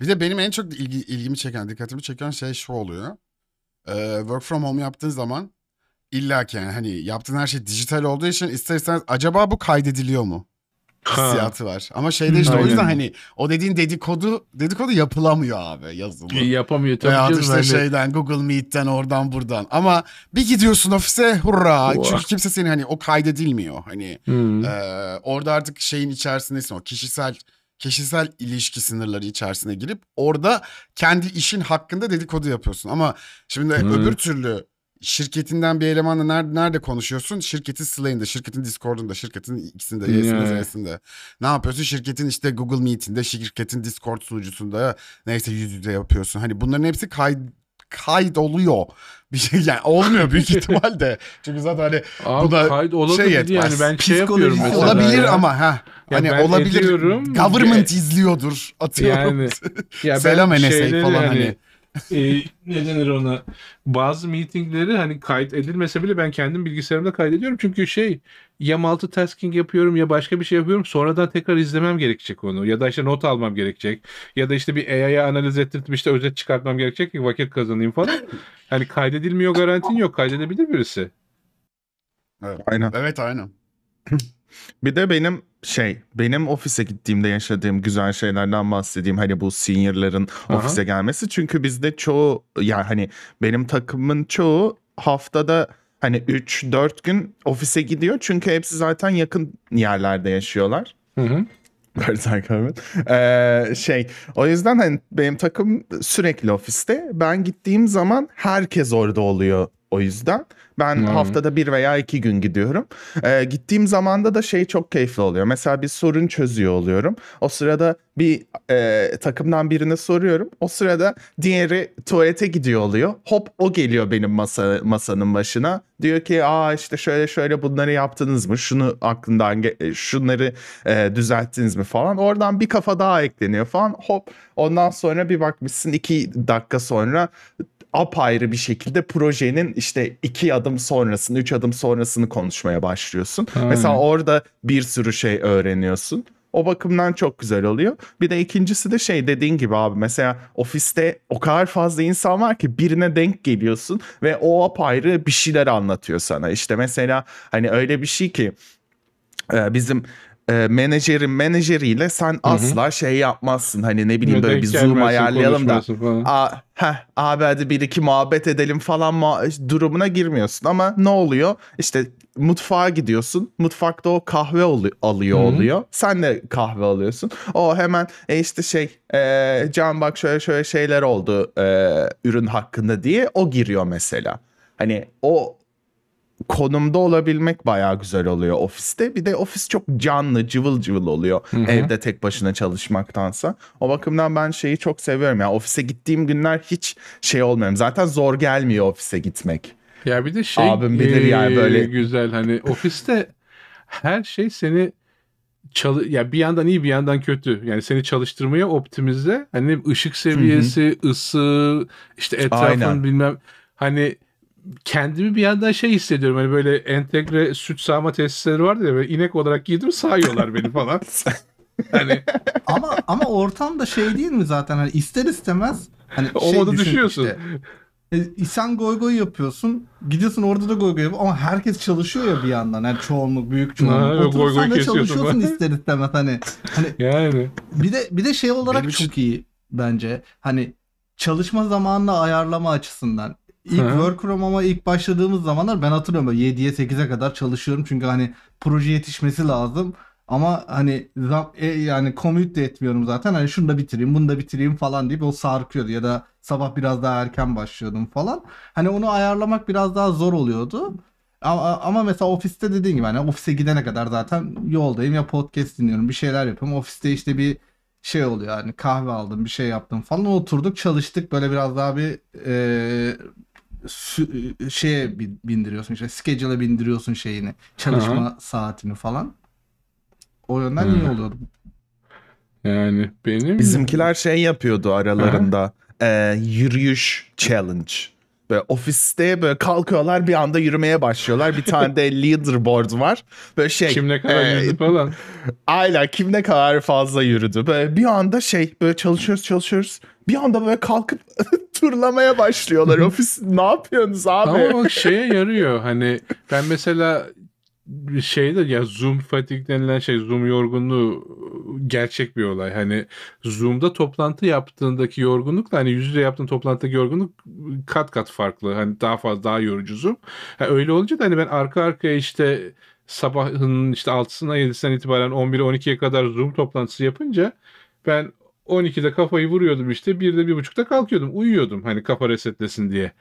Bir de benim en çok ilgi, ilgimi çeken, dikkatimi çeken şey şu oluyor. Ee, work from home yaptığın zaman illa ki yani hani yaptığın her şey dijital olduğu için ister istemez acaba bu kaydediliyor mu? Hissiyatı var. Ama şeyde işte o Aynen. yüzden hani o dediğin dedikodu dedikodu yapılamıyor abi yazılı. Yapamıyor tabii Veya canım. işte hani- şeyden Google Meet'ten oradan buradan. Ama bir gidiyorsun ofise hurra. Hurra. Çünkü kimse seni hani o kaydedilmiyor. Hani Hı. ee, orada artık şeyin içerisindesin o kişisel kişisel ilişki sınırları içerisine girip orada kendi işin hakkında dedikodu yapıyorsun. Ama şimdi Hı. öbür türlü şirketinden bir elemanla nerede, nerede konuşuyorsun? Şirketin Slack'inde, şirketin Discord'unda, şirketin ikisinde, Y'sinde, Yeah. Z'sinde. Ne yapıyorsun? Şirketin işte Google Meet'inde, şirketin Discord sunucusunda neyse yüz yüze yapıyorsun. Hani bunların hepsi kay kayıt oluyor. Bir şey yani olmuyor büyük ihtimalle. Çünkü zaten hani Abi bu da kayıt şey yetmez. yani ben şey yapıyorum mesela. olabilir ya. ama ha. Ya Hani olabilir. ediyorum. Government izliyordur. Atıyorum. Yani ya Selam NSA falan hani. e, ne denir ona? Bazı meetingleri hani kayıt edilmese bile ben kendim bilgisayarımda kaydediyorum. Çünkü şey ya multitasking yapıyorum ya başka bir şey yapıyorum. Sonradan tekrar izlemem gerekecek onu. Ya da işte not almam gerekecek. Ya da işte bir AI'ya analiz ettirtip işte özet çıkartmam gerekecek ki vakit kazanayım falan. Hani kaydedilmiyor garantin yok. Kaydedebilir birisi. Aynen. Evet aynen. Bir de benim şey, benim ofise gittiğimde yaşadığım güzel şeylerden bahsedeyim. Hani bu seniorların Aha. ofise gelmesi. Çünkü bizde çoğu, yani hani benim takımın çoğu haftada hani 3-4 gün ofise gidiyor. Çünkü hepsi zaten yakın yerlerde yaşıyorlar. Hı hı. Berserk Ahmet. Ee, şey o yüzden hani benim takım sürekli ofiste. Ben gittiğim zaman herkes orada oluyor o yüzden. Ben Hmm. haftada bir veya iki gün gidiyorum. Ee, gittiğim zamanda da şey çok keyifli oluyor. Mesela bir sorun çözüyor oluyorum. O sırada bir e, takımdan birine soruyorum. O sırada diğeri tuvalete gidiyor oluyor. Hop o geliyor benim masa masanın başına. Diyor ki aa işte şöyle şöyle bunları yaptınız mı? Şunu aklından şunları e, düzelttiniz mi falan. Oradan bir kafa daha ekleniyor falan. Hop ondan sonra bir bakmışsın iki dakika sonra apayrı bir şekilde projenin işte iki adım sonrasını, üç adım sonrasını konuşmaya başlıyorsun. Aynen. Mesela orada bir sürü şey öğreniyorsun. O bakımdan çok güzel oluyor. Bir de ikincisi de şey dediğin gibi abi mesela ofiste o kadar fazla insan var ki birine denk geliyorsun ve o apayrı bir şeyler anlatıyor sana. İşte mesela hani öyle bir şey ki e, bizim e, menajerin menajeriyle sen asla şey yapmazsın. Hani ne bileyim Denk böyle bir zoom ayarlayalım da falan. Aa, heh, abi hadi bir iki muhabbet edelim falan ma- durumuna girmiyorsun. Ama ne oluyor? İşte mutfağa gidiyorsun. Mutfakta o kahve olu- alıyor Hı hı. oluyor. Sen de kahve alıyorsun. O hemen e işte şey e, Can bak şöyle şöyle şeyler oldu e, ürün hakkında diye o giriyor mesela. Hani o konumda olabilmek bayağı güzel oluyor ofiste. Bir de ofis çok canlı, cıvıl cıvıl oluyor Hı hı. evde tek başına çalışmaktansa. O bakımdan ben şeyi çok seviyorum ya. Ofise gittiğim günler hiç şey olmuyorum. Zaten zor gelmiyor ofise gitmek. Ya bir de şey Abim bilir yani eee, böyle- güzel hani ofiste her şey seni çalı ya bir yandan iyi bir yandan kötü. Yani seni çalıştırmaya optimize. Hani ışık seviyesi, ısı, işte etrafın Aynen. bilmem hani kendimi bir yandan şey hissediyorum. Hani böyle entegre süt sağma tesisleri vardı ya böyle inek olarak giydim sağıyorlar beni falan. hani ama ama ortam da şey değil mi zaten hani ister istemez hani o şey düşün düşüyorsun. işte, e, sen goy goy yapıyorsun. Gidiyorsun orada da goy goy yapıyorsun ama herkes çalışıyor ya bir yandan. Yani çoğunluk, büyük çoğunluk. Ha, Oturup goy goy sen de kesiyorsun. çalışıyorsun ister istemez hani. Hani Yani. bir de bir de şey olarak Benim için- çok iyi bence. Hani çalışma zamanını ayarlama açısından. İlk Hı work from home'a ilk başladığımız zamanlar ben hatırlıyorum böyle 7'ye 8'e kadar çalışıyorum. Çünkü hani proje yetişmesi lazım. Ama hani zam, e, yani commute de etmiyorum zaten. Hani şunu da bitireyim, bunu da bitireyim falan deyip o sarkıyordu. Ya da sabah biraz daha erken başlıyordum falan. Hani onu ayarlamak biraz daha zor oluyordu. Ama, ama mesela ofiste dediğin gibi hani ofise gidene kadar zaten yoldayım ya podcast dinliyorum bir şeyler yapıyorum. Ofiste işte bir şey oluyor hani kahve aldım bir şey yaptım falan oturduk çalıştık böyle biraz daha bir e, şeye bin- bindiriyorsun işte schedule'a bindiriyorsun şeyini çalışma saatini falan. O yönden iyi Hı. oluyordu. Yani benim Bizimkiler şey yapıyordu aralarında. e, yürüyüş challenge. Böyle ofiste böyle kalkıyorlar bir anda yürümeye başlıyorlar. Bir tane de leaderboard var. Böyle şey. Kim ne kadar e, yürüdü falan. Aynen kim ne kadar fazla yürüdü. Böyle bir anda şey böyle çalışıyoruz çalışıyoruz. Bir anda böyle kalkıp turlamaya başlıyorlar. Ofis ne yapıyorsunuz abi? Ama bak şeye yarıyor. Hani ben mesela bir şeyde ya Zoom fatigue denilen şey Zoom yorgunluğu gerçek bir olay. Hani Zoom'da toplantı yaptığındaki yorgunlukla hani yüz yüze yaptığın toplantıdaki yorgunluk kat kat farklı. Hani daha fazla daha yorucu Zoom. Ha, öyle olunca da hani ben arka arkaya işte sabahın işte 6'sına 7'sinden itibaren 11'e 12'ye kadar Zoom toplantısı yapınca ben 12'de kafayı vuruyordum işte 1'de 1.30'da kalkıyordum. Uyuyordum hani kafa resetlesin diye.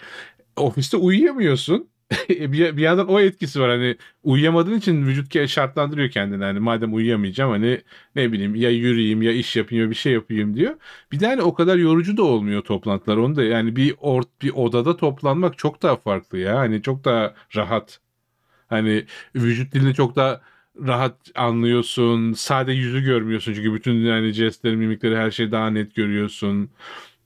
Ofiste uyuyamıyorsun. bir, bir yandan o etkisi var hani uyuyamadığın için vücut şartlandırıyor kendini hani madem uyuyamayacağım hani ne bileyim ya yürüyeyim ya iş yapayım ya bir şey yapayım diyor. Bir de hani o kadar yorucu da olmuyor toplantılar onu da yani bir ort bir odada toplanmak çok daha farklı ya hani çok daha rahat. Hani vücut dilini çok daha rahat anlıyorsun. Sade yüzü görmüyorsun çünkü bütün yani jestleri, mimikleri her şeyi daha net görüyorsun.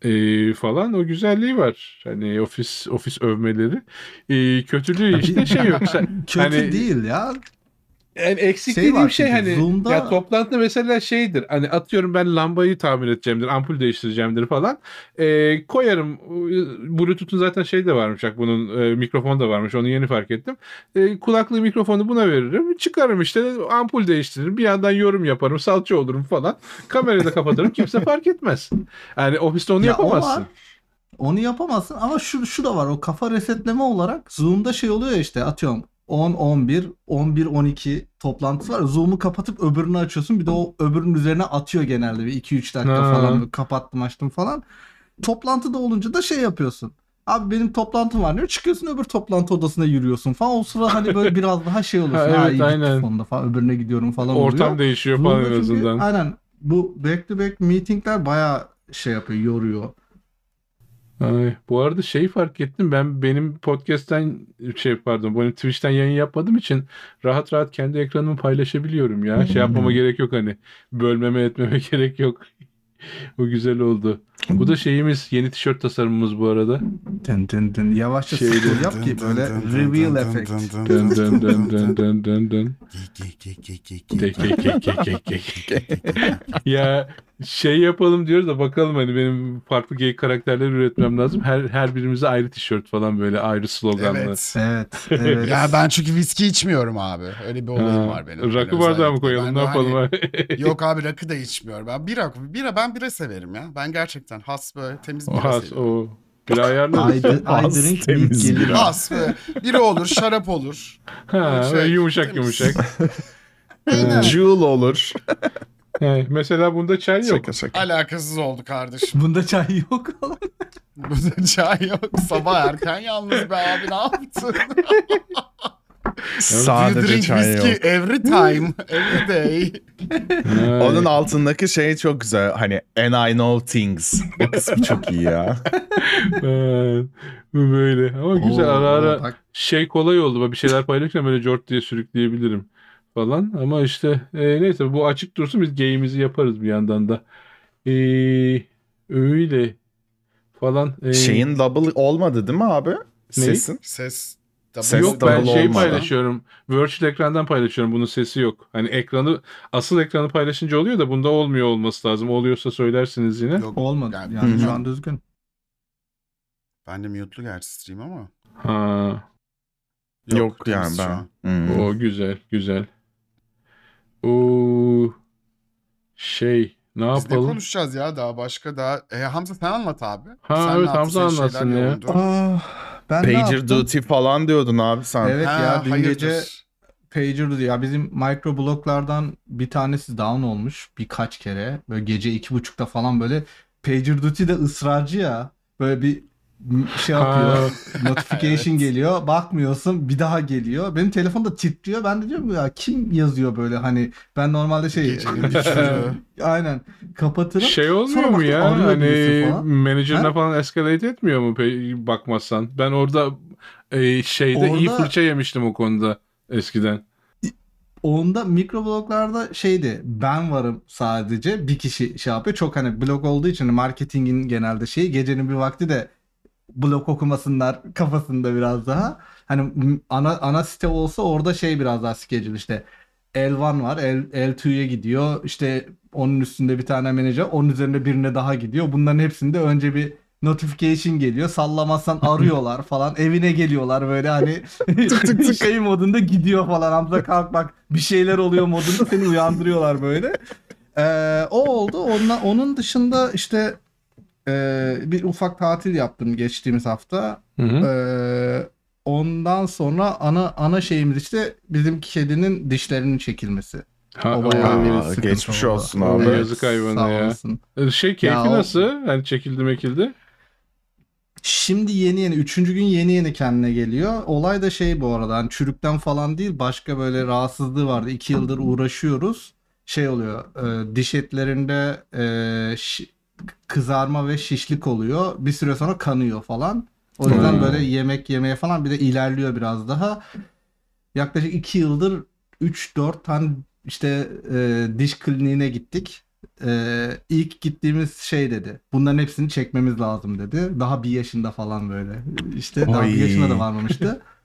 Ee, falan o güzelliği var. Hani ofis ofis övmeleri. Ee, kötülüğü işte şey yok. Sen- Kötü hani- değil ya. Yani eksik Şey dediğim şey hani Zoom'da- ya toplantıda mesela şeydir hani atıyorum ben lambayı tamir edeceğimdir ampul değiştireceğimdir falan. Ee, koyarım e, bluetooth'un zaten şey de varmış bak bunun e, mikrofon da varmış onu yeni fark ettim. Ee, kulaklığı mikrofonu buna veririm çıkarım işte ampul değiştiririm bir yandan yorum yaparım salça olurum falan. Kamerayı da kapatırım kimse fark etmez. Yani ofiste onu Ya yapamazsın. Onu yapamazsın ama şu, şu da var o kafa resetleme olarak Zoom'da şey oluyor ya işte atıyorum 10 11 11 12 toplantısı var. Zoom'u kapatıp öbürünü açıyorsun. Bir de o öbürünün üzerine atıyor genelde bir 2 3 dakika Ha. falan kapattım açtım falan. Toplantıda olunca da şey yapıyorsun. Abi benim toplantım var diyor. Çıkıyorsun öbür toplantı odasına yürüyorsun falan. O sıra hani böyle biraz daha şey olursun. Ha, evet, iyi aynen. sonunda falan öbürüne gidiyorum falan Ortam oluyor. değişiyor falan en çünkü azından. Aynen. Bu back to back meetingler bayağı şey yapıyor, yoruyor. Ay, bu arada şey fark ettim ben benim podcast'ten şey pardon benim Twitch'ten yayın yapmadığım için rahat rahat kendi ekranımı paylaşabiliyorum ya. Şey yapmama gerek yok hani bölmeme etmeme gerek yok. O güzel oldu. Bu da şeyimiz yeni tişört tasarımımız bu arada. Dın dın dın. Yavaşça scroll yap ki böyle reveal effect. Ge- Ge- ge- ge- ge- ge- ge. ya şey yapalım diyoruz da bakalım hani benim farklı gay karakterler üretmem lazım. Her her birimize ayrı tişört falan böyle ayrı sloganlı. Evet. Evet, evet. Ya ben çünkü viski içmiyorum abi. Öyle bir olayım Ha, var benim. Rakı bardağı mı koyalım Ben ne yapalım hani- abi? Yok abi rakı da içmiyorum. Ben bira, bira ben bira severim ya. Ben gerçekten has böyle temiz bira has seviyorum. o. Bir ayarlarız. I, I Az drink meat temiz bira. Has böyle bira olur, şarap olur. Ha, Şey, yumuşak temiz. yumuşak. Aynen. Jewel olur. He, mesela bunda çay yok. Şaka şaka. Alakasız oldu kardeşim. Bunda çay yok. Burada çay yok. Sabah erken yalnız be abi ne yaptın? Sadece çay whiskey yok. every time, every day? Ay. Onun altındaki şey çok güzel. Hani and I know things. O kısmı çok iyi ya. Böyle. Ama güzel Oo, ara ara bak, şey kolay oldu. Bir şeyler paylaşırken böyle jort diye sürükleyebilirim falan. Ama işte e, neyse bu açık dursun biz geyimizi yaparız bir yandan da. E, öyle falan. E, Şeyin double olmadı değil mi abi? Sesin. Ses. Ses Yok ben şey olmadan. paylaşıyorum. Virtual ekrandan paylaşıyorum. Bunun sesi yok. Hani ekranı asıl ekranı paylaşınca oluyor da bunda olmuyor olması lazım. Oluyorsa söylersiniz yine. Yok, olmadı. Yani- Yani şu an düzgün. ben de mute'lu gerçi stream ama. Ha, Yok, temiz yani ben. Hmm. o güzel, güzel. O şey ne Biz ne yapalım? konuşacağız ya daha başka daha. E, Hamza sen anlat abi. Ha, sen evet, ne? Hamza şeyler ya. Ah, ben Pager duty falan diyordun abi sen. Evet Ha, ya dün hayırdır? gece pager duty ya bizim microbloglardan bir tanesi down olmuş birkaç kere. Böyle gece iki buçukta falan böyle pager duty de ısrarcı ya. Böyle bir şey yapıyor. Notification Evet. geliyor. Bakmıyorsun bir daha geliyor. Benim telefon da titriyor. Ben de diyorum ya kim yazıyor böyle hani ben normalde şey üçü. aynen kapatırım. Şey olmuyor Sonra mu ya? Hani falan. menajerine Ha? falan escalate etmiyor mu bakmazsan? Ben orada e, şeyde iyi Orada- fırça yemiştim o konuda eskiden. Onda mikrobloglarda şeydi ben varım sadece bir kişi şey yapıyor. Çok hani blog olduğu için marketingin genelde şeyi gecenin bir vakti de blok okumasınlar kafasında biraz daha. Hani ana ana site olsa orada şey biraz daha schedule işte L1 var. L, L2'ye gidiyor. İşte onun üstünde bir tane menajer. Onun üzerinde birine daha gidiyor. Bunların hepsinde önce bir notification geliyor. Sallamazsan arıyorlar falan. Evine geliyorlar böyle hani şey modunda gidiyor falan. Hamza kalk bak bir şeyler oluyor modunda seni uyandırıyorlar böyle. Ee, o oldu. Onunla, onun dışında işte e, bir ufak tatil yaptım geçtiğimiz hafta. Hı hı. Ee, ondan sonra ana ana şeyimiz işte bizim kedinin dişlerinin çekilmesi. Ha, O bayağı bir sıkıntı geçmiş oldu. olsun abi. Evet. Yazık hayvana ya. olasın. Şey keyfi Ya nasıl? Hani çekildi mekildi. Şimdi yeni yeni üçüncü gün yeni yeni kendine geliyor. Olay da şey bu arada hani çürükten falan değil başka böyle rahatsızlığı vardı. İki yıldır uğraşıyoruz. Şey oluyor e, diş etlerinde e, kızarma ve şişlik oluyor. Bir süre sonra kanıyor falan. O yüzden Hmm. böyle yemek yemeye falan bir de ilerliyor biraz daha. Yaklaşık iki yıldır 3-4 tane işte e, diş kliniğine gittik. Ee, ilk gittiğimiz şey dedi. Bunların hepsini çekmemiz lazım dedi. Daha bir yaşında falan böyle. İşte daha Oy. bir yaşına da varmamıştı.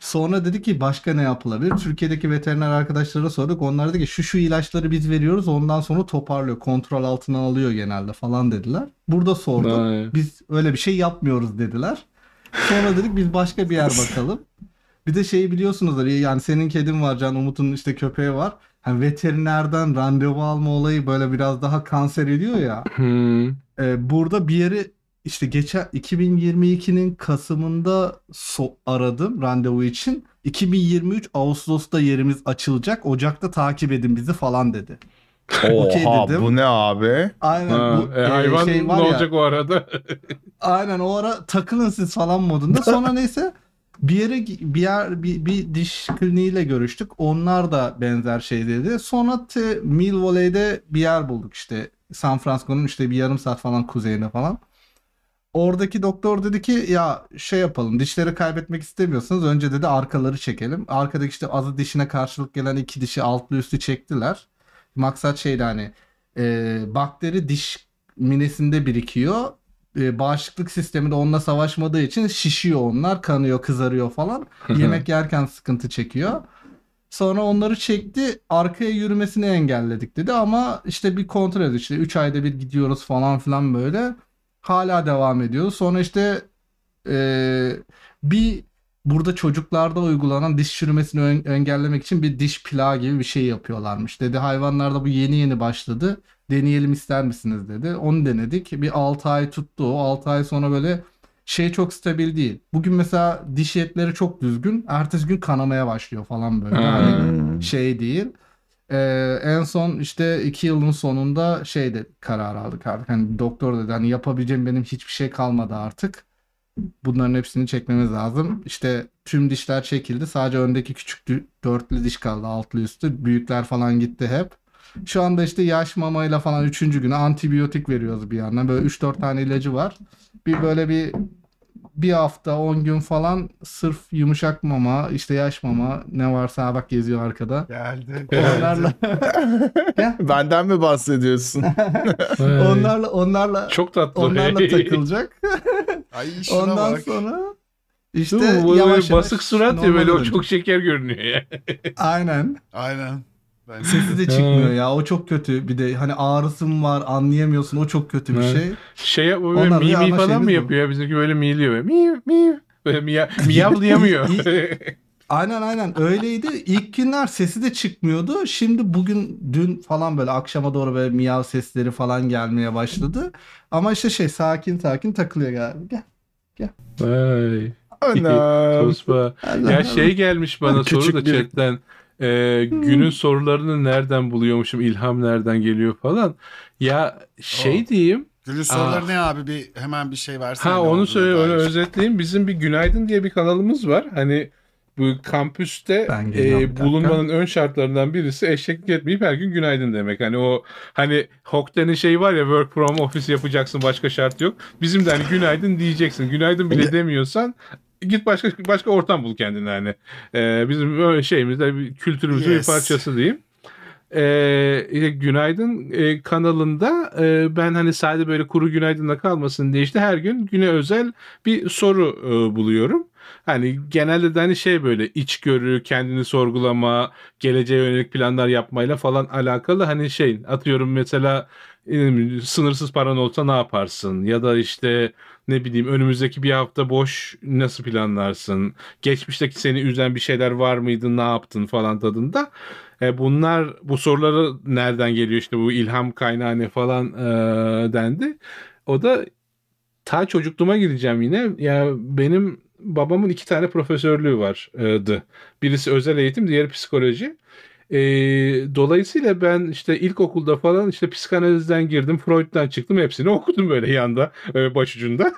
Sonra dedi ki başka ne yapılabilir? Türkiye'deki veteriner arkadaşlara sorduk. Onlar dedi ki şu şu ilaçları biz veriyoruz. Ondan sonra toparlıyor. Kontrol altına alıyor genelde falan dediler. Burada sorduk. Vay. Biz öyle bir şey yapmıyoruz dediler. Sonra dedik biz başka bir yer bakalım. Bir de şeyi biliyorsunuzdur yani senin kedin var Can Umut'un işte köpeği var. Hani veterinerden randevu alma olayı böyle biraz daha kanser ediyor ya. Hmm. Ee, burada bir yeri işte geçen 2022'nin Kasım'ında so- aradım randevu için. 2023 Ağustos'ta yerimiz açılacak. Ocak'ta takip edin bizi falan dedi. Okey Oha dedim. bu ne abi? Aynen Ha, bu e, e, hayvan şey ne var ya. olacak o arada? Aynen o ara takılın siz falan modunda. Sonra neyse bir yere bir yer bir, bir diş kliniğiyle görüştük. Onlar da benzer şey dedi. Sonra te, Mill Valley'de bir yer bulduk işte. San Francisco'nun işte bir yarım saat falan kuzeyine falan. Oradaki doktor dedi ki ya şey yapalım dişleri kaybetmek istemiyorsanız önce dedi arkaları çekelim. Arkadaki işte azı dişine karşılık gelen iki dişi altlı üstü çektiler. Maksat şeydi hani e, bakteri diş minesinde birikiyor e, bağışıklık sistemi de onunla savaşmadığı için şişiyor onlar, kanıyor, kızarıyor falan. Yemek yerken sıkıntı çekiyor. Sonra onları çekti, arkaya yürümesini engelledik dedi ama işte bir kontrol ediyor. İşte 3 ayda bir gidiyoruz falan filan böyle. Hala devam ediyor. Sonra işte e, bir burada çocuklarda uygulanan diş çürümesini ön- engellemek için bir diş plağı gibi bir şey yapıyorlarmış. Dedi hayvanlarda bu yeni yeni başladı deneyelim ister misiniz dedi. Onu denedik. Bir 6 ay tuttu o. 6 ay sonra böyle şey çok stabil değil. Bugün mesela diş etleri çok düzgün. Ertesi gün kanamaya başlıyor falan böyle. Ha. Hani Hmm. şey değil. Ee, en son işte 2 yılın sonunda şey de karar aldık artık. Hani doktor dedi hani yapabileceğim benim hiçbir şey kalmadı artık. Bunların hepsini çekmemiz lazım. İşte tüm dişler çekildi. Sadece öndeki küçük dörtlü diş kaldı altlı üstü. Büyükler falan gitti hep. Şu anda işte yaş mamayla falan üçüncü güne antibiyotik veriyoruz bir yandan. Böyle 3-4 tane ilacı var. Bir böyle bir bir hafta 10 gün falan sırf yumuşak mama işte yaş mama ne varsa ha bak geziyor arkada. Geldi. Onlarla Benden mi bahsediyorsun? onlarla onlarla Çok tatlı. onlarla takılacak. Ay şuna Ondan bak. sonra Değil işte mi? Bu böyle yavaş yavaş basık surat ya böyle o çok şeker görünüyor ya. Aynen. Aynen. Ben Sesi de çıkmıyor ya. O çok kötü. Bir de hani ağrısı mı var anlayamıyorsun. O çok kötü bir Evet. şey. Şey yapma böyle Onlar mi mi ana falan şeyimiz mı bu. yapıyor ya? Bizimki böyle miyliyor. Böyle miyav miyav. Böyle miyav, miyavlayamıyor. Aynen aynen öyleydi. İlk günler sesi de çıkmıyordu. Şimdi bugün dün falan böyle akşama doğru böyle miyav sesleri falan gelmeye başladı. Ama işte şey sakin sakin takılıyor galiba. Gel. Vay. Anam. Tosba. Ya şey gelmiş bana Küçük soru da bir- chatten. Ee, günün sorularını nereden buluyormuşum? ilham nereden geliyor falan. Ya şey Oh. diyeyim. Günün soruları Ah. ne abi? Bir hemen bir şey versene. Ha onu söyle onu özetleyeyim. Bizim bir Günaydın diye bir kanalımız var. Hani bu kampüste e, bulunmanın ön şartlarından birisi eşeklik etmeyip her gün günaydın demek. Hani o hani Hokten'in şeyi var ya work from office yapacaksın başka şart yok. Bizim de hani günaydın diyeceksin. Günaydın bile demiyorsan git başka başka ortam bul kendine hani. Ee, bizim öyle şeyimizde bir kültürümüzün Yes. bir parçası diyeyim. e, Günaydın e, kanalında e, ben hani sadece böyle kuru günaydınla kalmasın diye işte her gün güne özel bir soru e, buluyorum. Hani genelde de hani şey böyle içgörü, kendini sorgulama, geleceğe yönelik planlar yapmayla falan alakalı hani şey atıyorum mesela sınırsız paran olsa ne yaparsın ya da işte ne bileyim önümüzdeki bir hafta boş nasıl planlarsın? Geçmişteki seni üzen bir şeyler var mıydı? Ne yaptın falan tadında. E, bunlar bu soruları nereden geliyor işte bu ilham kaynağı ne falan e, dendi. O da ta çocukluğuma gideceğim yine. Ya benim babamın iki tane profesörlüğü vardı. Birisi özel eğitim, diğeri psikoloji. E, dolayısıyla ben işte ilkokulda falan işte psikanalizden girdim, Freud'dan çıktım. Hepsini okudum böyle yanda, e, başucunda.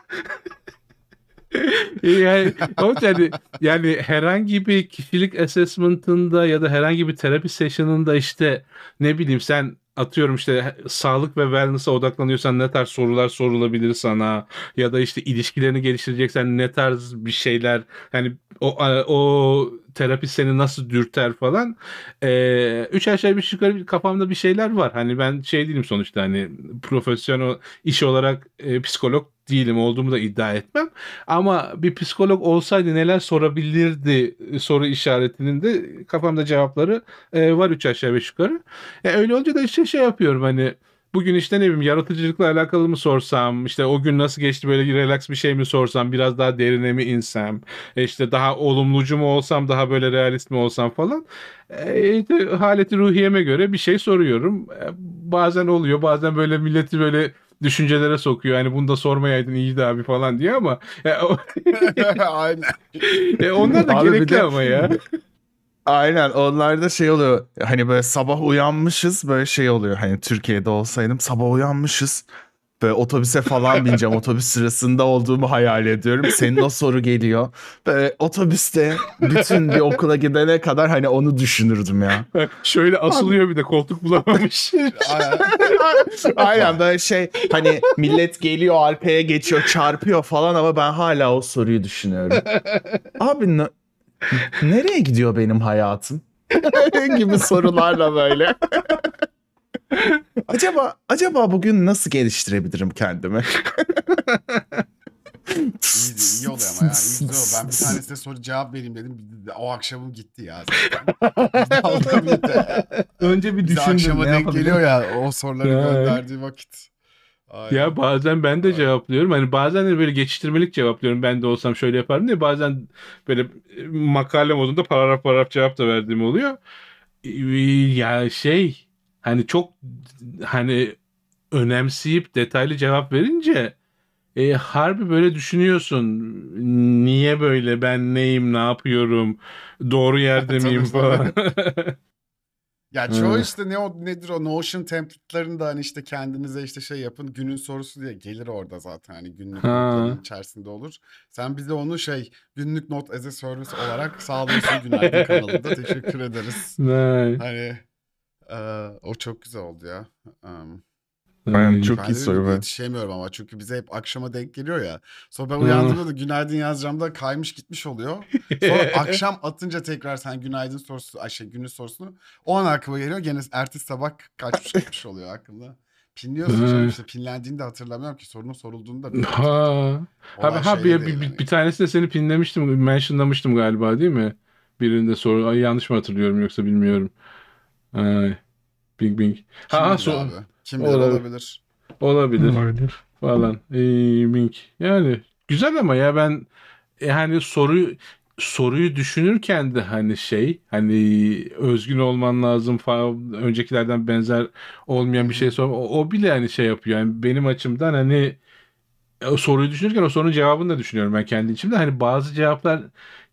yani, o yani, yani herhangi bir kişilik assessment'ında ya da herhangi bir terapi session'ında işte ne bileyim sen atıyorum işte sağlık ve wellness'a odaklanıyorsan ne tarz sorular sorulabilir sana ya da işte ilişkilerini geliştireceksen ne tarz bir şeyler yani o o terapi seni nasıl dürter falan. Ee, üç aşağı bir yukarı kafamda bir şeyler var. Hani ben şey değilim sonuçta hani profesyonel iş olarak e, psikolog değilim olduğumu da iddia etmem. Ama bir psikolog olsaydı neler sorabilirdi soru işaretinin de kafamda cevapları e, var üç aşağı beş yukarı. E, öyle olunca da işte şey yapıyorum hani bugün işte ne bileyim yaratıcılıkla alakalı mı sorsam işte o gün nasıl geçti böyle relax bir şey mi sorsam biraz daha derine mi insem e, işte daha olumlucu mu olsam daha böyle realist mi olsam falan e, haleti ruhiyeme göre bir şey soruyorum e, bazen oluyor bazen böyle milleti böyle düşüncelere sokuyor. Yani bunu da sormayaydın iyiydi abi falan diye ama ya, o... Aynen. e, onlar da Abi gerekli de- ama ya. Aynen onlarda şey oluyor hani böyle sabah uyanmışız böyle şey oluyor hani Türkiye'de olsaydım sabah uyanmışız böyle otobüse falan bineceğim otobüs sırasında olduğumu hayal ediyorum senin o soru geliyor böyle otobüste bütün bir okula gidene kadar hani onu düşünürdüm ya. Şöyle asılıyor bir de koltuk bulamamış. Aynen. Böyle şey hani millet geliyor arkaya geçiyor çarpıyor falan ama ben hala o soruyu düşünüyorum. Abi ne- nereye gidiyor benim hayatım? gibi sorularla böyle. Acaba acaba bugün nasıl geliştirebilirim kendimi? İyi, iyi oluyor ama ya. iyi oluyor. Ben bir tanesine soru cevap vereyim dedim. O akşamım gitti ya. Önce bir düşündüm. akşama ne denk geliyor ya o soruları gönderdiği vakit. Aynen. ya bazen ben de cevaplıyorum. Hani bazen de böyle geçiştirmelik cevaplıyorum. Ben de olsam şöyle yaparım diye. Bazen böyle e, makale modunda paragraf paragraf cevap da verdiğim oluyor. E, Ya şey hani çok hani önemseyip detaylı cevap verince e, harbi böyle düşünüyorsun. Niye böyle? Ben neyim? Ne yapıyorum? Doğru yerde miyim falan. Ya çoğu işte ne o nedir o Notion template'larında hani işte kendinize işte şey yapın günün sorusu diye gelir orada zaten hani günlük Ha. notların içerisinde olur. Sen bize onu şey günlük not as a service olarak sağlıyorsun Günaydın kanalında. Teşekkür ederiz. Nice. Hani o çok güzel oldu ya. Um, Ben Nice. çok ben iyi soru be. yetişemiyorum ama çünkü bize hep akşama denk geliyor ya. Sonra ben uyandığımda da günaydın yazacağımda kaymış gitmiş oluyor. Sonra akşam atınca tekrar sen günaydın sorusu, ay şey günün sorusunu o an aklıma geliyor. Gene ertesi sabah kaçmış gitmiş oluyor aklımda. Pinliyorsun canım işte pinlendiğini de hatırlamıyorum ki sorunun sorulduğunu da. Ha. Olay Ha, ha şeyde bir, bir, yani. bir tanesinde seni pinlemiştim, mentionlamıştım galiba değil mi? Birinde soru. Ay, yanlış mı hatırlıyorum yoksa bilmiyorum. Ay. Bing bing. Kim Ha, so- abi? Kim bilir Olabilir. olabilir. olabilir Olabilir. falan. Ee, bing. Yani güzel ama ya ben yani soruyu soruyu düşünürken de hani şey hani özgün olman lazım falan öncekilerden benzer olmayan bir şey sor o, o bile hani şey yapıyor yani benim açımdan hani o soruyu düşünürken o sorunun cevabını da düşünüyorum ben kendi içimde. Hani bazı cevaplar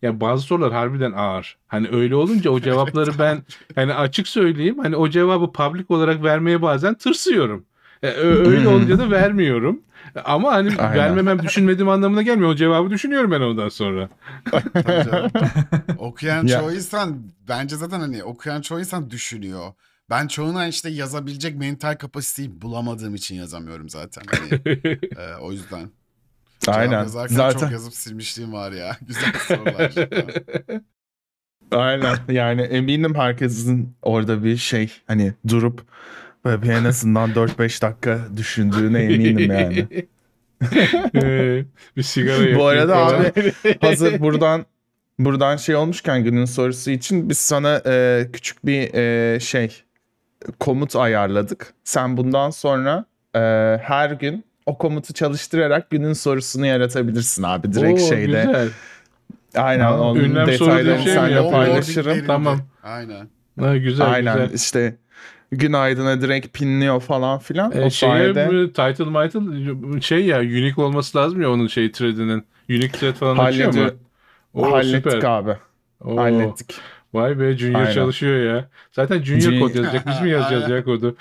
ya bazı sorular harbiden ağır. Hani öyle olunca o cevapları ben hani açık söyleyeyim hani o cevabı public olarak vermeye bazen tırsıyorum. E, öyle olunca da vermiyorum. Ama hani Aynen. vermemem düşünmediğim anlamına gelmiyor. O cevabı düşünüyorum ben ondan sonra. Okuyan Ya. çoğu insan bence zaten hani okuyan çoğu insan düşünüyor. Ben çoğuna işte yazabilecek mental kapasiteyi bulamadığım için yazamıyorum zaten. Hani, e, o yüzden. Aynen. yazarken Zaten çok yazıp silmişliğim var ya. Güzel sorular. Aynen yani eminim herkesin orada bir şey hani durup böyle bir en azından 4-5 dakika düşündüğüne eminim yani. Bir sigara yakıyor Bu arada abi hazır buradan buradan şey olmuşken günün sorusu için biz sana e, küçük bir e, şey komut ayarladık. Sen bundan sonra e, her gün o komutu çalıştırarak günün sorusunu yaratabilirsin abi direkt Oo, şeyde. Güzel. Aynen Ha, onun ünlem detaylarını şey seninle yapıyor? paylaşırım. Tamam. Aynen. Ha, güzel Aynen güzel. işte günaydın'a direkt pinliyor falan filan. Ee, o şeye sayede title mitle şey ya unique olması lazım ya onun şey threadinin. Unique thread falan açıyor mu? Halledi- Oo, hallettik süper. abi. Oo, Hallettik. Vay be Junior Aynen. çalışıyor ya. Zaten Junior Jun- kod yazacak. Biz mi yazacağız Aynen. ya kodu?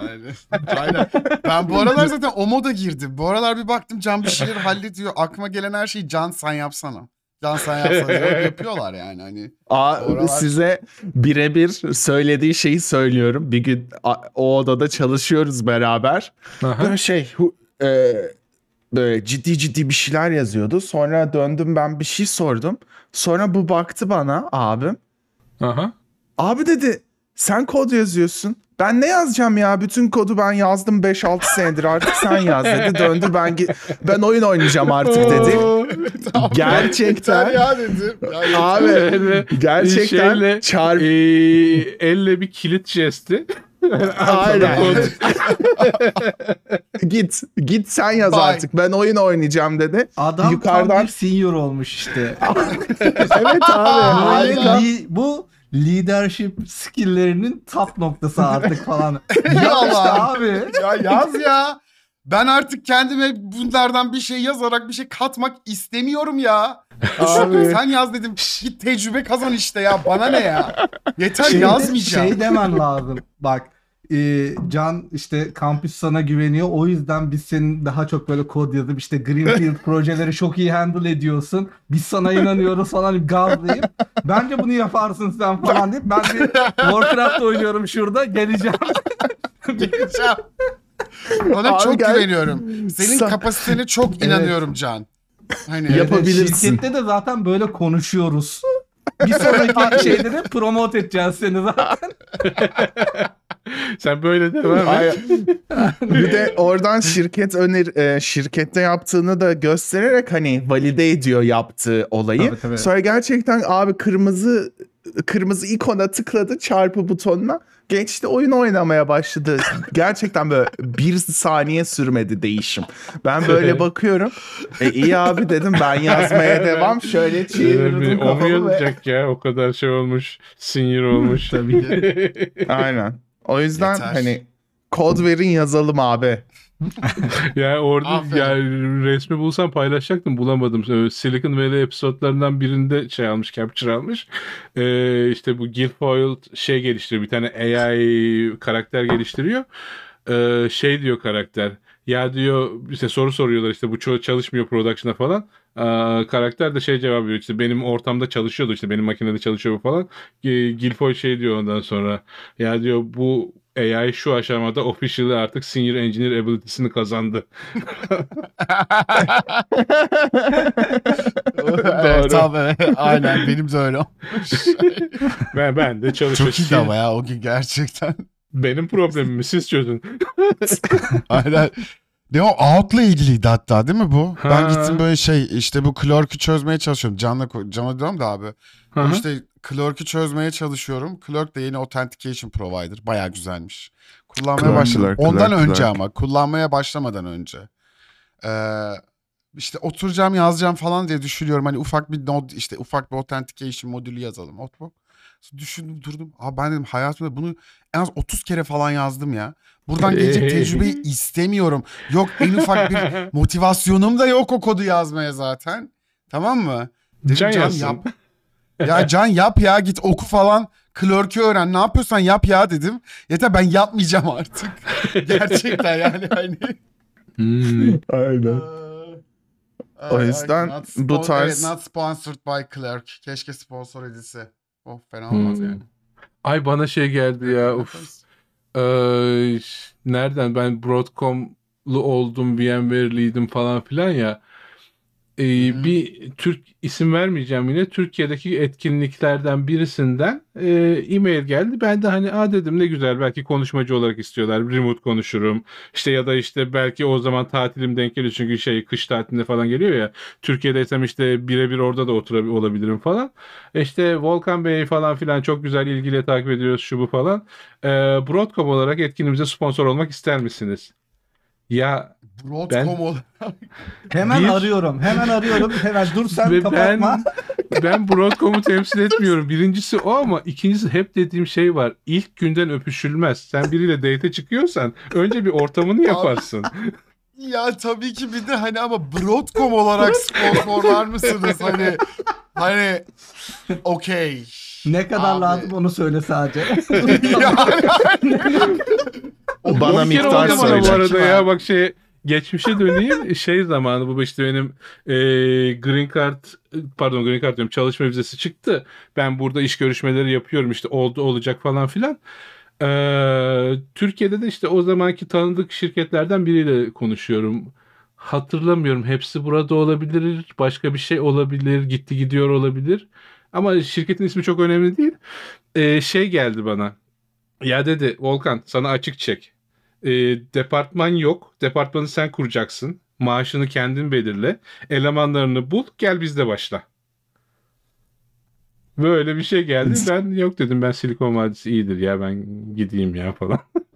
Aynen. Aynen. Ben bu aralar zaten o moda girdim. Bu aralar bir baktım Can bir şeyler hallediyor. Aklıma gelen her şeyi Can sen yapsana. Can sen yapsana. Yapıyorlar yani hani. Aa, Oralar- size birebir söylediği şeyi söylüyorum. Bir gün o odada çalışıyoruz beraber. Aha. Böyle şey hu- e, böyle ciddi ciddi bir şeyler yazıyordu. Sonra döndüm ben bir şey sordum. Sonra bu baktı bana abim. Aha. Abi dedi sen kod yazıyorsun. Ben ne yazacağım ya? Bütün kodu ben yazdım 5-6 senedir artık sen yaz dedi. Döndü ben ben oyun oynayacağım artık dedi. Gerçekten ya dedim. Ya, abi Öyle gerçekten şeyle, çarp Ee, elle bir kilit jesti. Aynen. Git git sen yaz Bye. artık ben oyun oynayacağım dedi. Adam Yukarıdan- tam bir senior olmuş işte. evet abi li- bu leadership skill'lerinin top noktası artık falan. ya abi. ya yaz ya. Ben artık kendime bunlardan bir şey yazarak bir şey katmak istemiyorum ya. Abi. Sen yaz dedim. Git tecrübe kazan işte ya. Bana ne ya? Yeter Şey, yazmayacağım. şey demen lazım. Bak e, Can işte kampüs sana güveniyor. O yüzden biz senin daha çok böyle kod yazıp işte Greenfield projeleri çok iyi handle ediyorsun. Biz sana inanıyoruz falan gazlayıp bence bunu yaparsın sen falan deyip ben bir Warcraft oynuyorum şurada geleceğim. Geleceğim. Ona Abi çok gel- güveniyorum. Senin Sa- kapasitene çok inanıyorum Can. Hani Yap- Yapabilirsin. Şirkette de zaten böyle konuşuyoruz. Bir sonraki şeyde de promote edeceğiz seni zaten. Sen böyle devam et. Bir de oradan şirket öner e, şirkette yaptığını da göstererek hani valide ediyor yaptığı olayı. Tabii, tabii. Sonra gerçekten abi kırmızı kırmızı ikona tıkladı çarpı butonuna. Geçti oyun oynamaya başladı. Gerçekten böyle bir saniye sürmedi değişim. Ben böyle bakıyorum. E iyi abi dedim ben yazmaya devam. Şöyle çevirdim kafamı ve... yazacak ya? O kadar şey olmuş. Senior olmuş. Aynen. O yüzden Yeter. hani kod verin yazalım abi. ya orada Aferin. ya resmi bulsam paylaşacaktım bulamadım. Ee, Silicon Valley episodlarından birinde şey almış, capture almış. Ee, işte bu Guilfoyle şey geliştiriyor. Bir tane AI karakter geliştiriyor. Ee, şey diyor karakter. Ya diyor işte soru soruyorlar işte bu çalışmıyor production'a falan. Aa, karakter de şey cevap veriyor işte benim ortamda çalışıyordu işte benim makinede çalışıyor falan. G- Guilfoyle şey diyor ondan sonra ya diyor bu AI şu aşamada officially artık senior engineer ability'sini kazandı. evet, tamam, evet. Aynen benim de öyle olmuş. Ben ben de çalışıyorum. Çok iyiydi ama ya o gün gerçekten. Benim problemimi siz çözün. Aynen. Ne o Out'la ilgiliydi hatta değil mi bu? Ben Ha. gittim böyle şey işte bu Clerk'ü çözmeye çalışıyorum. Can'la Can'a diyorum da abi. Hı hı. işte Clerk'ü çözmeye çalışıyorum. Clerk de yeni Authentication Provider. Baya güzelmiş. Kullanmaya Clerk, başladım. Clerk, Ondan Clerk, önce Clerk. ama kullanmaya başlamadan önce. Ee, işte oturacağım yazacağım falan diye düşünüyorum. Hani ufak bir node işte ufak bir Authentication modülü yazalım. Notebook. Düşündüm durdum. Abi ben dedim hayatımda bunu en az 30 kere falan yazdım ya. Buradan gelecek tecrübeyi istemiyorum. Yok en ufak bir motivasyonum da yok o kodu yazmaya zaten. Tamam mı? Dedim, Can Can, yap. Ya Can yap ya git oku falan. Clerk'ü öğren. Ne yapıyorsan yap ya dedim. Yeter ben yapmayacağım artık. Gerçekten yani hani. Hmm. Aynen. O yüzden not bu tarz- evet, not sponsored by Clerk. Keşke sponsor edilse. Oh fena olmaz Hmm. yani. Ay bana şey geldi ya. Uf. Ee, nereden ben Broadcom'lu oldum, VMware'liydim falan filan ya. Hı. bir Türk isim vermeyeceğim yine Türkiye'deki etkinliklerden birisinden e, e-mail geldi. Ben de hani a dedim ne güzel belki konuşmacı olarak istiyorlar. Remote konuşurum. İşte ya da işte belki o zaman tatilim denk geliyor çünkü şey kış tatilinde falan geliyor ya. Türkiye'deysem işte birebir orada da oturabilirim olabilirim falan. E İşte Volkan Bey falan filan çok güzel ilgiyle takip ediyoruz şu bu falan. Ee, Broadcom olarak etkinliğimize sponsor olmak ister misiniz? Ya Broadcom Ben- olarak. Hemen Bir- arıyorum. Hemen arıyorum. Hemen dur sen Ve kapatma. ben ben Broadcom'u temsil etmiyorum. Birincisi o ama ikincisi hep dediğim şey var. İlk günden öpüşülmez. Sen biriyle date çıkıyorsan önce bir ortamını yaparsın. Ya tabii ki bir de hani ama Broadcom olarak sponsorlar mısınız? Hani hani okey. Ne kadar Abi. lazım onu söyle sadece. Bana Bir kere miktar oldu bana bu söyle. arada ya bak şey geçmişe döneyim şey zamanı bu işte benim e, green card pardon green card diyorum çalışma vizesi çıktı. Ben burada iş görüşmeleri yapıyorum işte oldu olacak falan filan. Ee, Türkiye'de de işte o zamanki tanıdık şirketlerden biriyle konuşuyorum. Hatırlamıyorum. Hepsi burada olabilir. Başka bir şey olabilir. Gitti gidiyor olabilir. Ama şirketin ismi çok önemli değil. Ee, şey geldi bana. Ya dedi Volkan sana açık çek. Ee, departman yok. Departmanı sen kuracaksın. Maaşını kendin belirle. Elemanlarını bul. Gel bizde başla. Böyle bir şey geldi. Ben yok dedim ben Silikon Vadisi iyidir ya ben gideyim ya falan.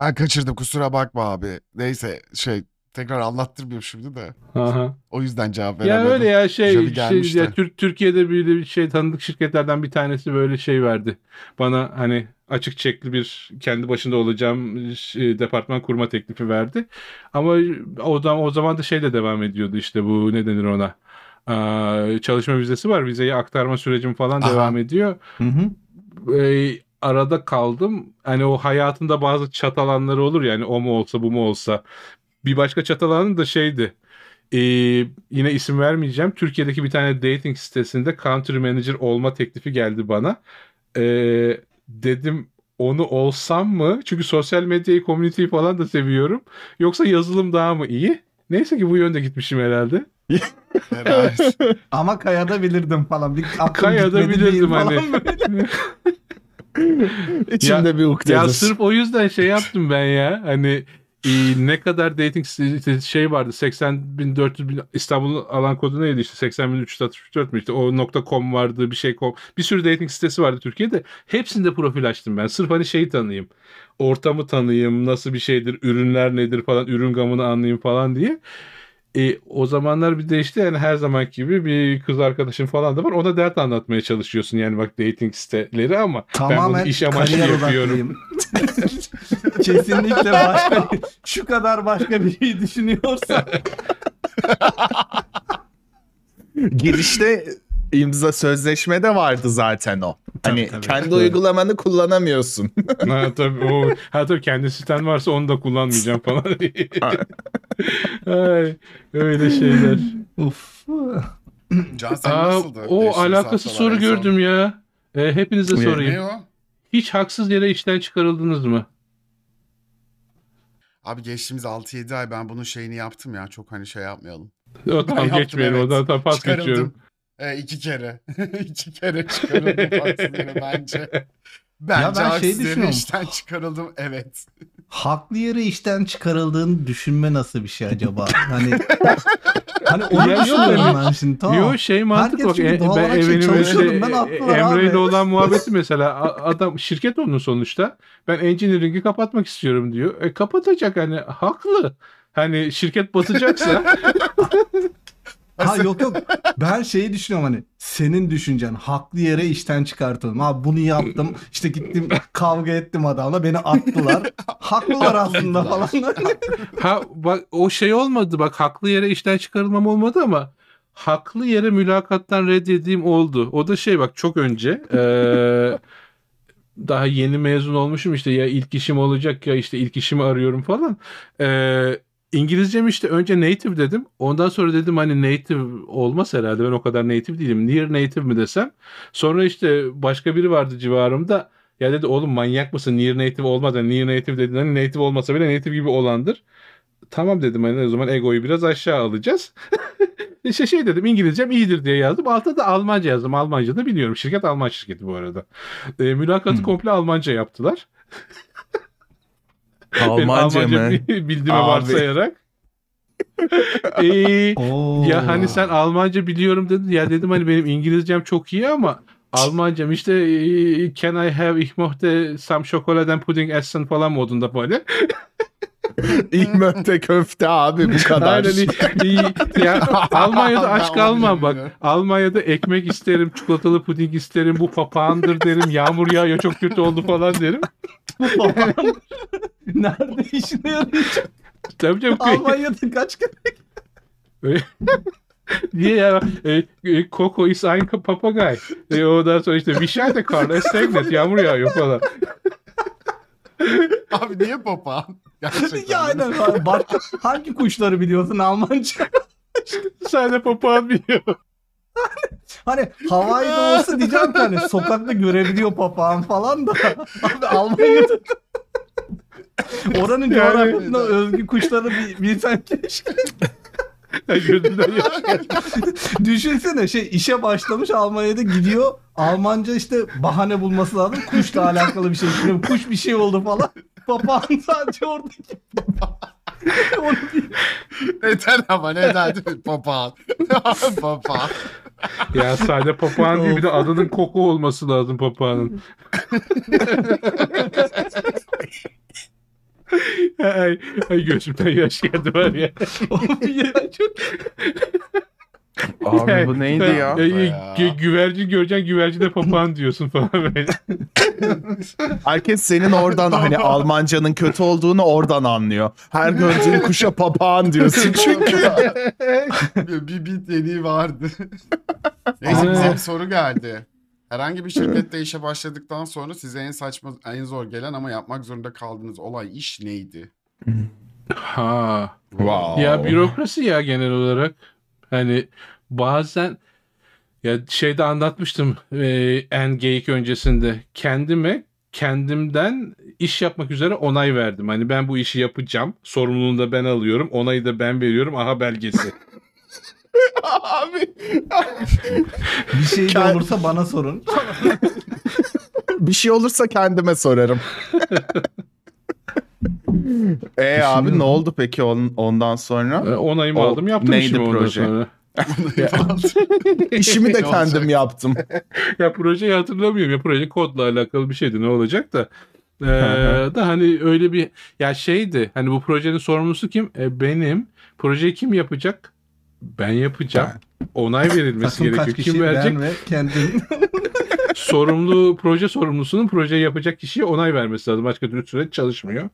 Ben kaçırdım kusura bakma abi. Neyse şey tekrar anlattırmıyorum şimdi de. Aha. O yüzden cevap Ya veremedim. öyle ya şey, şey ya Tür- Türkiye'de böyle bir şey tanıdık şirketlerden bir tanesi böyle şey verdi. Bana hani açık çekli bir kendi başında olacağım e, departman kurma teklifi verdi. Ama o zaman o zaman da şey de devam ediyordu işte bu ne denir ona? Çalışma vizesi var. Vizeyi aktarma sürecim falan Aha. devam ediyor. Hı hı. e, arada kaldım. Hani o hayatında bazı çat alanları olur yani o mu olsa bu mu olsa. Bir başka çat alanı da şeydi. E, yine isim vermeyeceğim. Türkiye'deki bir tane dating sitesinde country manager olma teklifi geldi bana. E, dedim onu olsam mı? Çünkü sosyal medyayı, community'yi falan da seviyorum. Yoksa yazılım daha mı iyi? Neyse ki bu yönde gitmişim herhalde. Herhalde. Ama kayada bilirdim falan. Bir Kayada bilirdim hani. İçimde bir ukdedir. Ya sırf o yüzden şey yaptım ben ya. Hani e, ne kadar dating şey vardı? 80 bin 400 bin İstanbul'un alan kodu neydi işte? 80 bin 364 mü işte? O nokta .com vardı bir şey com. Bir sürü dating sitesi vardı Türkiye'de. Hepsinde profil açtım ben. Sırf hani şeyi tanıyayım. Ortamı tanıyayım. Nasıl bir şeydir? Ürünler nedir falan? Ürün gamını anlayayım falan diye e, o zamanlar bir de işte yani her zaman gibi bir kız arkadaşım falan da var. Ona dert anlatmaya çalışıyorsun yani bak dating siteleri ama ben Tamamen bunu iş amaçlı yapıyorum. Kesinlikle başka şu kadar başka bir şey düşünüyorsa Girişte imza sözleşme de vardı zaten o. Hani tabii. kendi uygulamanı kullanamıyorsun. ha tabii o ha tabii kendi siten varsa onu da kullanmayacağım falan. Ay, öyle şeyler. Uf. Can sen Aa, nasıldı? o haftalar soru gördüm ya. E, hepinize Ne? sorayım. Ne o? Hiç haksız yere işten çıkarıldınız mı? Abi geçtiğimiz 6-7 ay ben bunun şeyini yaptım ya. Çok hani şey yapmayalım. O tamam geçmeyelim. evet. Odan tam pas geçiyorum. E, iki kere. iki kere çıkarıldım haksız yere bence. Bence ben şey haksız yere düşünüyorum. işten çıkarıldım. Evet. Haklı yere işten çıkarıldığını düşünme nasıl bir şey acaba? Hani hani onu Ya yok, düşünüyorum ben şimdi tamam. Yo şey mantık Herkes bak. E, ben şey çalışıyordum, öyle, ben Emre ile olan muhabbeti mesela adam şirket onun sonuçta. Ben engineering'i kapatmak istiyorum diyor. E kapatacak hani haklı. Hani şirket batacaksa Ha yok yok. Ben şeyi düşünüyorum hani senin düşüncen haklı yere işten çıkartalım. Ha bunu yaptım. işte gittim kavga ettim adamla beni attılar. Haklılar aslında falan. Ha bak o şey olmadı bak haklı yere işten çıkarılmam olmadı ama haklı yere mülakattan reddediğim oldu. O da şey bak çok önce eee, daha yeni mezun olmuşum işte ya ilk işim olacak ya işte ilk işimi arıyorum falan. Eee İngilizcem işte önce native dedim. Ondan sonra dedim hani native olmaz herhalde. Ben o kadar native değilim. Near native mi desem. Sonra işte başka biri vardı civarımda. Ya dedi oğlum manyak mısın? Near native olmadan near native dedin. Hani native olmasa bile native gibi olandır. Tamam dedim hani o zaman egoyu biraz aşağı alacağız. işte şey dedim İngilizcem iyidir diye yazdım. Altta da Almanca yazdım. Almanca da biliyorum. Şirket Alman şirketi bu arada. E, mülakatı Hmm. komple Almanca yaptılar. Benim Almanca mı? bi- bildiğimi Abi. varsayarak. Ee, ya hani sen Almanca biliyorum dedin. Ya dedim hani benim İngilizcem çok iyi ama Almancam işte e, can I have ich möchte some Schokoladen Pudding essen falan modunda böyle. İlk möte köfte abi bu kadar. Aynen, iyi- iyi. ya Almanya'da aç kalmam bak. Almanya'da ekmek isterim, çikolatalı puding isterim, bu papağandır derim, yağmur yağıyor çok kötü oldu falan derim. Nerede işine yarayacak? Tabii canım. Almanya'da kaç kere? Niye ya? E, e, Coco is ein papagay. E, ondan sonra işte Vişayda Karl Estegnet yağmur yağıyor falan. Abi niye papağan? Gerçekten. ya aynen. Başka, hangi kuşları biliyorsun Almanca? Sadece papağan biliyor. Hani Hawaii'de olsa diyeceğim ki hani sokakta görebiliyor papağan falan da. Abi Almanya'da Oranın Yani- coğrafyasına özgü kuşları bir, bilsen keşke. Gözünden yaş. Düşünsene şey işe başlamış Almanya'da gidiyor. Almanca işte bahane bulması lazım. Kuşla alakalı bir şey. Kuş bir şey oldu falan. Papağan sadece oradaki Onu bir- Neden ama neden? papağan. papağan. Ya sadece papağan değil bir de adının Coco olması lazım papağanın. ay, ay gözümden yaş geldi var ya. ya çok Abi bu neydi ya? Ya, gü- güvercin göreceksin güvercine papağan diyorsun falan böyle. Herkes senin oradan hani Almancanın kötü olduğunu oradan anlıyor. Her gördüğün kuşa papağan diyorsun çünkü. bir, bit yeniği vardı. Neyse bize bir soru geldi. Herhangi bir şirkette işe başladıktan sonra size en saçma, en zor gelen ama yapmak zorunda kaldığınız olay iş neydi? ha. Wow. Ya bürokrasi ya genel olarak. Hani bazen ya şeyde anlatmıştım e, en geyik öncesinde kendime kendimden iş yapmak üzere onay verdim. Hani ben bu işi yapacağım. Sorumluluğunu da ben alıyorum. Onayı da ben veriyorum. Aha belgesi. Abi. bir şey de Kend- olursa bana sorun. Bir şey olursa kendime sorarım. E abi ne oldu peki on- ondan sonra? E, Onayımı O aldım. Yaptım neydi işimi ondan proje? sonra. İşimi de kendim yaptım. Ya projeyi hatırlamıyorum. Ya proje kodla alakalı bir şeydi. Ne olacak da. Ee, da hani öyle bir ya şeydi hani bu projenin sorumlusu kim? E, benim. Projeyi kim yapacak? Ben yapacağım. Onay verilmesi Takım gerekiyor. Kim verecek? ben ve kendim. Sorumlu proje sorumlusunun projeyi yapacak kişiye onay vermesi lazım. Başka türlü süreç çalışmıyor.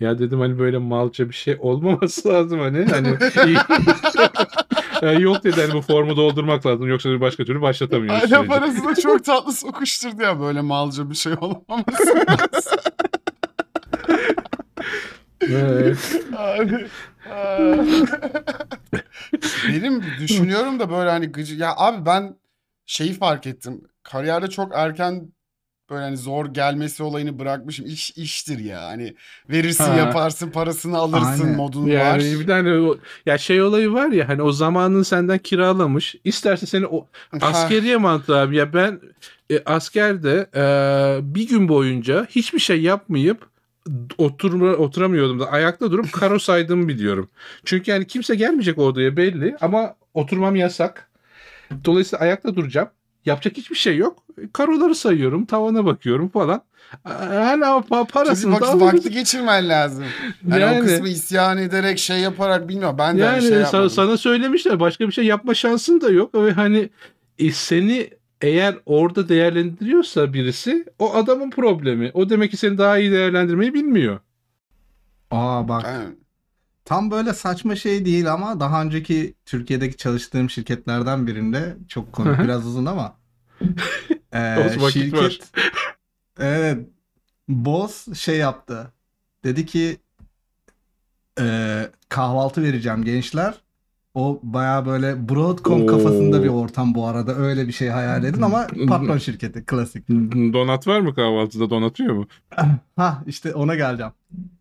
Ya dedim hani böyle malca bir şey olmaması lazım hani. hani yok dedi hani bu formu doldurmak lazım. Yoksa başka türlü başlatamıyoruz. Aile süreci. parasında çok tatlı sokuşturdu ya böyle malca bir şey olmaması. Evet. Abi. aa. Benim düşünüyorum da böyle hani gıcı... Ya abi ben şeyi fark ettim. Kariyerde çok erken böyle hani zor gelmesi olayını bırakmışım. İş iştir ya. Hani verirsin Ha. yaparsın parasını alırsın Aynen. modun var. Yani bir tane ya şey olayı var ya hani o zamanını senden kiralamış. İsterse seni o askeriye mantığı abi ya ben e, askerde e, bir gün boyunca hiçbir şey yapmayıp oturma, oturamıyordum da ayakta durup karo saydığımı biliyorum. Çünkü yani kimse gelmeyecek odaya belli ama oturmam yasak. Dolayısıyla ayakta duracağım. Yapacak hiçbir şey yok. Karoları sayıyorum, tavana bakıyorum falan. Hala parasını da alırız. vakti geçirmen lazım. Yani, Yani- o kısmı isyan ederek şey yaparak bilmiyorum. Ben de Yani şey yapmadım. sana söylemişler başka bir şey yapma şansın da yok ve hani e, seni eğer orada değerlendiriyorsa birisi o adamın problemi. O demek ki seni daha iyi değerlendirmeyi bilmiyor. Aa bak tam böyle saçma şey değil ama daha önceki Türkiye'deki çalıştığım şirketlerden birinde çok komik biraz uzun ama e, var. şirket evet boss şey yaptı dedi ki e, kahvaltı vereceğim gençler o baya böyle Broadcom Oo. kafasında bir ortam bu arada öyle bir şey hayal edin ama patron şirketi klasik. Donat var mı kahvaltıda donatıyor mu? Ha işte ona geleceğim.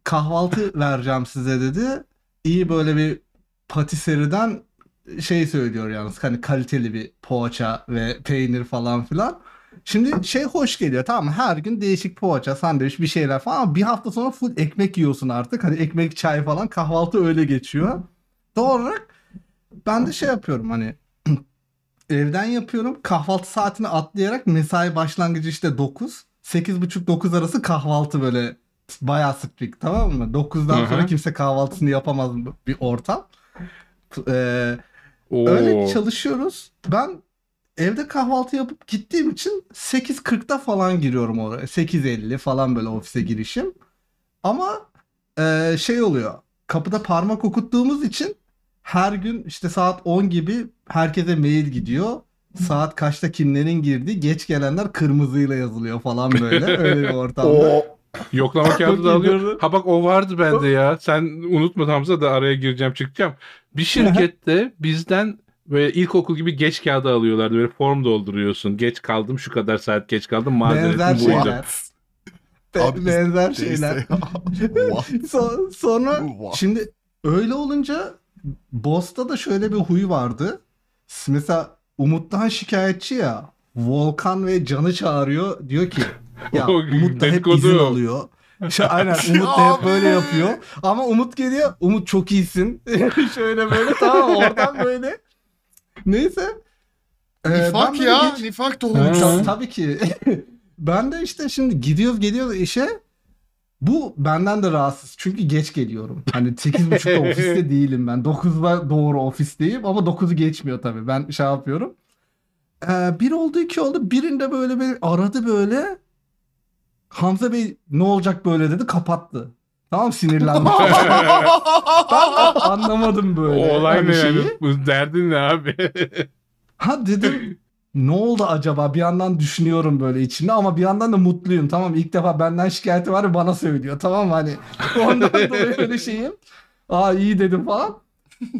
Kahvaltı vereceğim size dedi. İyi böyle bir patiseriden şey söylüyor yalnız hani kaliteli bir poğaça ve peynir falan filan. Şimdi şey hoş geliyor tamam mı? Her gün değişik poğaça, sandviç bir şeyler falan ama bir hafta sonra full ekmek yiyorsun artık. Hani ekmek, çay falan kahvaltı öyle geçiyor. Doğal olarak ben de şey yapıyorum hani evden yapıyorum. Kahvaltı saatini atlayarak mesai başlangıcı işte 9. 8.30-9 arası kahvaltı böyle bayağı strict tamam mı? 9'dan Hı sonra kimse kahvaltısını yapamaz bir ortam. Ee, Oo. öyle çalışıyoruz. Ben evde kahvaltı yapıp gittiğim için 8.40'da falan giriyorum oraya. 8.50 falan böyle ofise girişim. Ama e, şey oluyor. Kapıda parmak okuttuğumuz için her gün işte saat 10 gibi herkese mail gidiyor. Saat kaçta kimlerin girdi, geç gelenler kırmızıyla yazılıyor falan böyle. Öyle bir ortamda. O Yoklama kağıdı da alıyor. Ha bak o vardı bende ya. Sen unutma Hamza da araya gireceğim çıkacağım. Bir şirkette bizden böyle ilkokul gibi geç kağıdı alıyorlardı. Böyle form dolduruyorsun. Geç kaldım şu kadar saat geç kaldım. Benzer Mazeretim buydu. şeyler. Be- Abi, benzer şeyler. So- sonra What? şimdi öyle olunca Boss'ta da şöyle bir huy vardı. Mesela Umut'tan şikayetçi ya. Volkan ve Can'ı çağırıyor. Diyor ki ya Umut da hep izin alıyor. İşte aynen Umut da hep böyle yapıyor. Ama Umut geliyor. Umut çok iyisin. Şöyle böyle tamam oradan böyle. Neyse. Ee, ben Nifak böyle ya. geç- Nifak. Ta- tabii ki. ben de işte şimdi gidiyoruz geliyoruz işe. Bu benden de rahatsız. Çünkü geç geliyorum. Hani 8.30'da ofiste değilim ben. 9'da doğru ofisteyim ama 9'u geçmiyor tabii. Ben şey yapıyorum. Ee, bir oldu iki oldu. Birinde böyle bir aradı böyle. Hamza Bey ne olacak böyle dedi kapattı. Tamam sinirlendim. ben anlamadım böyle. O olay hani ne şeyi. yani? Bu derdin ne abi? Ha dedim ne oldu acaba? Bir yandan düşünüyorum böyle içinde ama bir yandan da mutluyum. Tamam ilk defa benden şikayeti var ve bana söylüyor. Tamam mı? hani ondan dolayı öyle şeyim. Aa iyi dedim falan.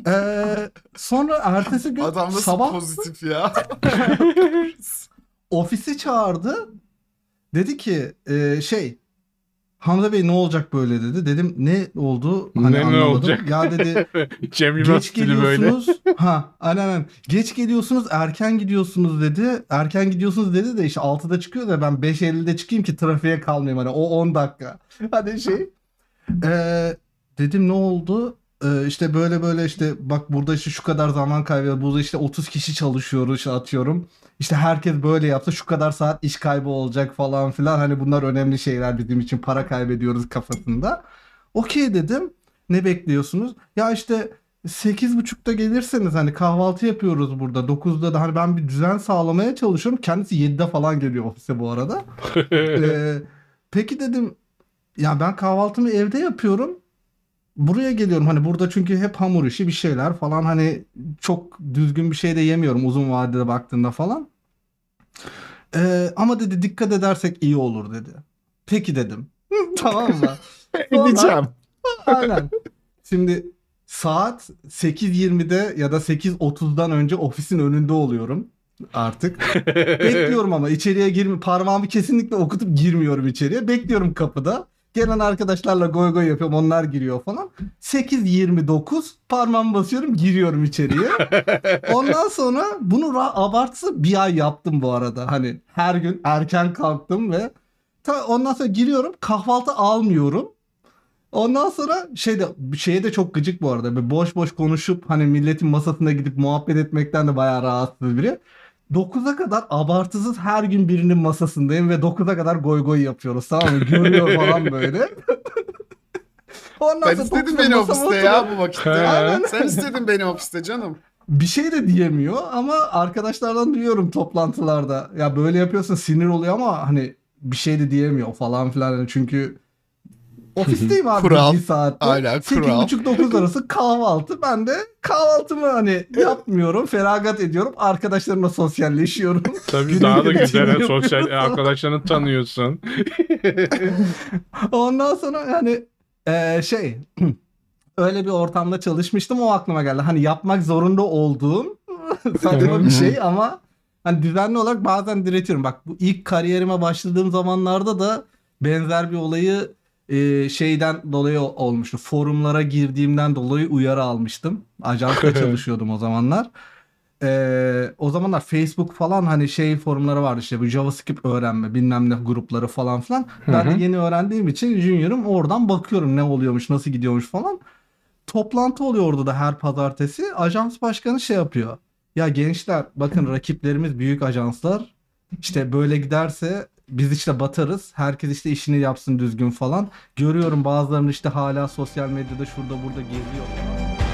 Ee, sonra ertesi gün Adam nasıl sabah pozitif ya. ofise çağırdı. Dedi ki e, şey Hamza Bey ne olacak böyle dedi. Dedim ne oldu? Hani Ne- ne anlamadım. olacak? Ya dedi Cem Geç stili böyle. geliyorsunuz. ha, aynen aynen. Geç geliyorsunuz, erken gidiyorsunuz dedi. Erken gidiyorsunuz dedi de işte 6'da çıkıyor da ben 5.50'de çıkayım ki trafiğe kalmayayım hani o 10 dakika. Hani şey. Ee, dedim ne oldu? Ee, işte böyle böyle işte bak burada işte şu kadar zaman kaybı burada işte 30 kişi çalışıyoruz işte atıyorum. İşte herkes böyle yapsa şu kadar saat iş kaybı olacak falan filan. Hani bunlar önemli şeyler bizim için para kaybediyoruz kafasında. Okey dedim. Ne bekliyorsunuz? Ya işte 8.30'da gelirseniz hani kahvaltı yapıyoruz burada. 9'da da hani ben bir düzen sağlamaya çalışıyorum. Kendisi 7'de falan geliyor ofise bu arada. Ee, peki dedim ya ben kahvaltımı evde yapıyorum. Buraya geliyorum hani burada çünkü hep hamur işi bir şeyler falan hani çok düzgün bir şey de yemiyorum uzun vadede baktığında falan. Ee, ama dedi dikkat edersek iyi olur dedi. Peki dedim. tamam mı? Gideceğim. Aynen. Şimdi saat 8.20'de ya da 8.30'dan önce ofisin önünde oluyorum artık. Bekliyorum ama içeriye girme parmağımı kesinlikle okutup girmiyorum içeriye. Bekliyorum kapıda. Gelen arkadaşlarla goy goy yapıyorum. Onlar giriyor falan. 8.29 parmağımı basıyorum giriyorum içeriye. Ondan sonra bunu abartısı bir ay yaptım bu arada. Hani her gün erken kalktım ve ondan sonra giriyorum kahvaltı almıyorum. Ondan sonra şeyde şeye de çok gıcık bu arada. Böyle boş boş konuşup hani milletin masasına gidip muhabbet etmekten de bayağı rahatsız biri. 9'a kadar abartısız her gün birinin masasındayım ve 9'a kadar goy goy yapıyoruz tamam mı? Görüyor falan böyle. Ondan Sen istedin 9'da beni ofiste ya bu vakitte. Aynen. Sen istedin beni ofiste canım. bir şey de diyemiyor ama arkadaşlardan duyuyorum toplantılarda. Ya böyle yapıyorsa sinir oluyor ama hani bir şey de diyemiyor falan filan. Yani çünkü ofisteyim abi Kural. bir saatte. Aynen, kural. 8.30-9 arası kahvaltı. Ben de kahvaltımı hani yapmıyorum. Feragat ediyorum. Arkadaşlarımla sosyalleşiyorum. Tabii daha da güzel. Sosyal falan. arkadaşlarını tanıyorsun. Ondan sonra yani eee, şey öyle bir ortamda çalışmıştım o aklıma geldi. Hani yapmak zorunda olduğum saçma bir şey ama hani düzenli olarak bazen diretiyorum. Bak bu ilk kariyerime başladığım zamanlarda da benzer bir olayı e, şeyden dolayı ol- olmuştu. Forumlara girdiğimden dolayı uyarı almıştım. Ajansta çalışıyordum o zamanlar. Ee, o zamanlar Facebook falan hani şey forumları vardı işte bu JavaScript öğrenme bilmem ne grupları falan filan. Ben de yeni öğrendiğim için junior'ım oradan bakıyorum ne oluyormuş nasıl gidiyormuş falan. Toplantı oluyor orada da her pazartesi. Ajans başkanı şey yapıyor. Ya gençler bakın rakiplerimiz büyük ajanslar. İşte böyle giderse biz işte batarız. Herkes işte işini yapsın düzgün falan. Görüyorum bazılarının işte hala sosyal medyada şurada burada geziyor.